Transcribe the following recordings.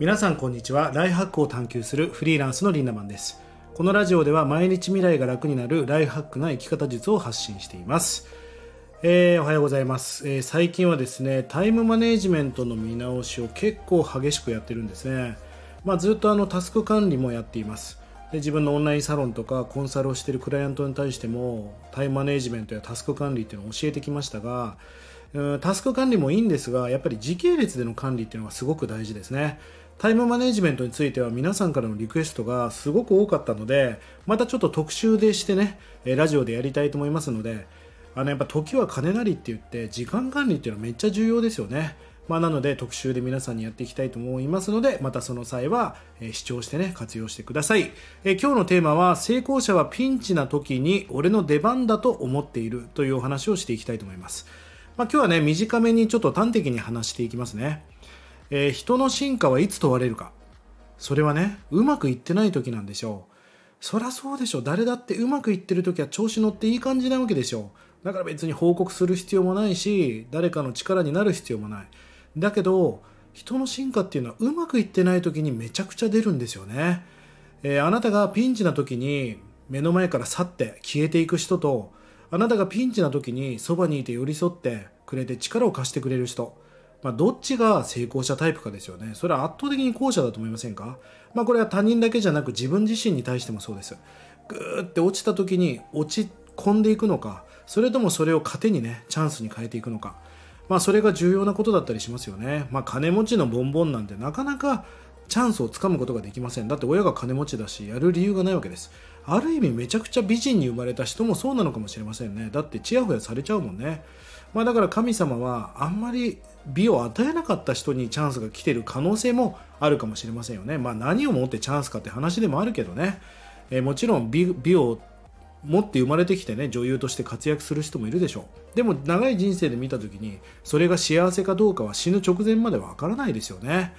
皆さんこんにちは。ライフハックを探求するフリーランスのリンダマンです。このラジオでは毎日未来が楽になるライフハックな生き方術を発信しています。えー、おはようございます、えー、最近はですねタイムマネジメントの見直しを結構激しくやってるんですね、まあ、ずっとあのタスク管理もやっています。で自分のオンラインサロンとかコンサルをしているクライアントに対してもタイムマネジメントやタスク管理っていうのを教えてきましたがタスク管理もいいんですがやっぱり時系列での管理っていうのがすごく大事ですね。タイムマネジメントについては皆さんからのリクエストがすごく多かったのでまたちょっと特集でしてねラジオでやりたいと思いますのであのやっぱ時は金なりって言って時間管理っていうのはめっちゃ重要ですよね。まあ、なので特集で皆さんにやっていきたいと思いますのでまたその際は、視聴してね活用してください、え今日のテーマは成功者はピンチな時に俺の出番だと思っているというお話をしていきたいと思います、まあ、今日はね短めにちょっと端的に話していきますね。えー、人の進化はいつ問われるか。それはねうまくいってない時なんでしょう。そりゃそうでしょ誰だってうまくいってる時は調子乗っていい感じなわけでしょう。だから別に報告する必要もないし誰かの力になる必要もない。だけど人の進化っていうのはうまくいってない時にめちゃくちゃ出るんですよね、えー、あなたがピンチな時に目の前から去って消えていく人とあなたがピンチな時にそばにいて寄り添ってくれて力を貸してくれる人まあ、どっちが成功者タイプかですよね。それは圧倒的に後者だと思いませんか？まあ、これは他人だけじゃなく自分自身に対してもそうです。ぐーって落ちた時に落ち込んでいくのか、それともそれを糧にね、チャンスに変えていくのか。まあ、それが重要なことだったりしますよね。まあ、金持ちのボンボンなんてなかなかチャンスをつかむことができません。だって親が金持ちだし、やる理由がないわけです。ある意味めちゃくちゃ美人に生まれた人もそうなのかもしれませんね。だってちやほやされちゃうもんね。まあ、だから神様はあんまり美を与えなかった人にチャンスが来てる可能性もあるかもしれませんよね。まあ、何をもってチャンスかって話でもあるけどね、えー、もちろん美を持って生まれてきてね女優として活躍する人もいるでしょうでも長い人生で見た時にそれが幸せかどうかは死ぬ直前までわからないですよね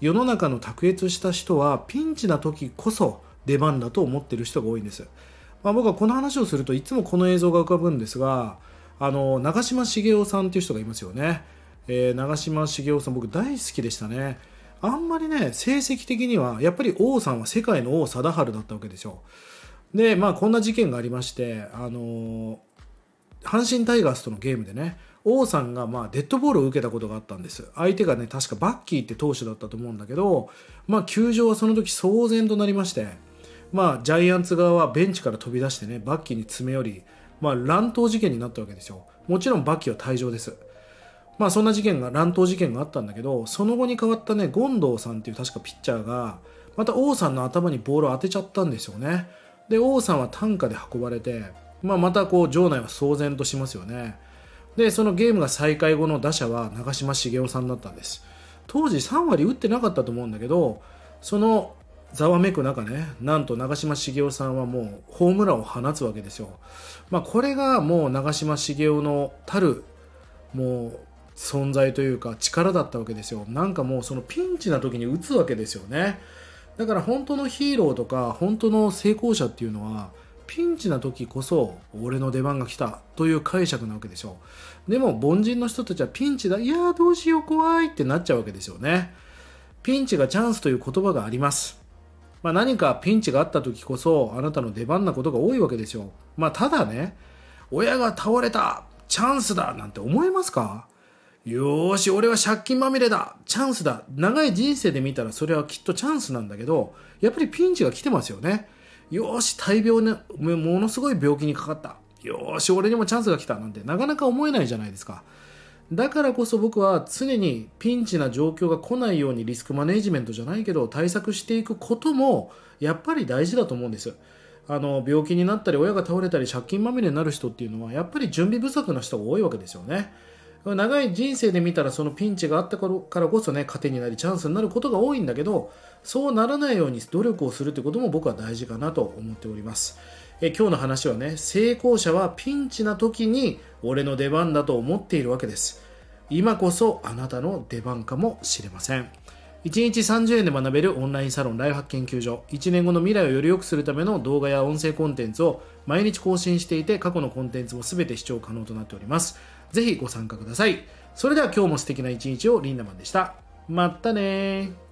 世の中の卓越した人はピンチな時こそ出番だと思ってる人が多いんです、まあ、僕はこの話をするといつもこの映像が浮かぶんですがあの長嶋茂雄さんっていう人がいますよね。えー、長嶋茂雄さん僕大好きでしたね。あんまりね成績的にはやっぱり王さんは世界の王貞治だったわけですよでまあこんな事件がありましてあの、阪神タイガースとのゲームでね王さんがまあデッドボールを受けたことがあったんです。相手がね確かバッキーって投手だったと思うんだけどまあ球場はその時騒然となりましてまあジャイアンツ側はベンチから飛び出してねバッキーに詰め寄りまあ乱闘事件になったわけですよ。もちろんバッキーは退場です。まあそんな事件が乱闘事件があったんだけどその後に変わったね権藤さんっていう確かピッチャーがまた王さんの頭にボールを当てちゃったんですよね。で王さんは担架で運ばれて、まあ、またこう場内は騒然としますよね。でそのゲームが再開後の打者は長嶋茂雄さんだったんです。当時3割打ってなかったと思うんだけどそのざわめく中ねなんと長嶋茂雄さんはもうホームランを放つわけですよ、まあ、これがもう長嶋茂雄のたるもう存在というか力だったわけですよ。なんかもうそのピンチな時に打つわけですよね。だから本当のヒーローとか本当の成功者っていうのはピンチな時こそ俺の出番が来たという解釈なわけでしょでも凡人の人たちはピンチだいやどうしよう怖いってなっちゃうわけですよね。ピンチがチャンスという言葉があります。まあ、何かピンチがあった時こそあなたの出番なことが多いわけですよまあただね親が倒れたチャンスだなんて思えますか？よーし、俺は借金まみれだチャンスだ長い人生で見たらそれはきっとチャンスなんだけど、やっぱりピンチが来てますよね。よーし、大病ね、ものすごい病気にかかった。よーし、俺にもチャンスが来たなんてなかなか思えないじゃないですか。だからこそ僕は常にピンチな状況が来ないようにリスクマネジメントじゃないけど対策していくこともやっぱり大事だと思うんです。あの病気になったり親が倒れたり借金まみれになる人っていうのはやっぱり準備不足な人が多いわけですよね。長い人生で見たらそのピンチがあったからこそね糧になりチャンスになることが多いんだけどそうならないように努力をするということも僕は大事かなと思っておりますえ今日の話はね成功者はピンチな時に俺の出番だと思っているわけです。今こそあなたの出番かもしれません。1日30円で学べるオンラインサロンライフハック研究所。1年後の未来をより良くするための動画や音声コンテンツを毎日更新していて過去のコンテンツも全て視聴可能となっております。ぜひご参加ください。それでは今日も素敵な一日をリンダマンでした。まったね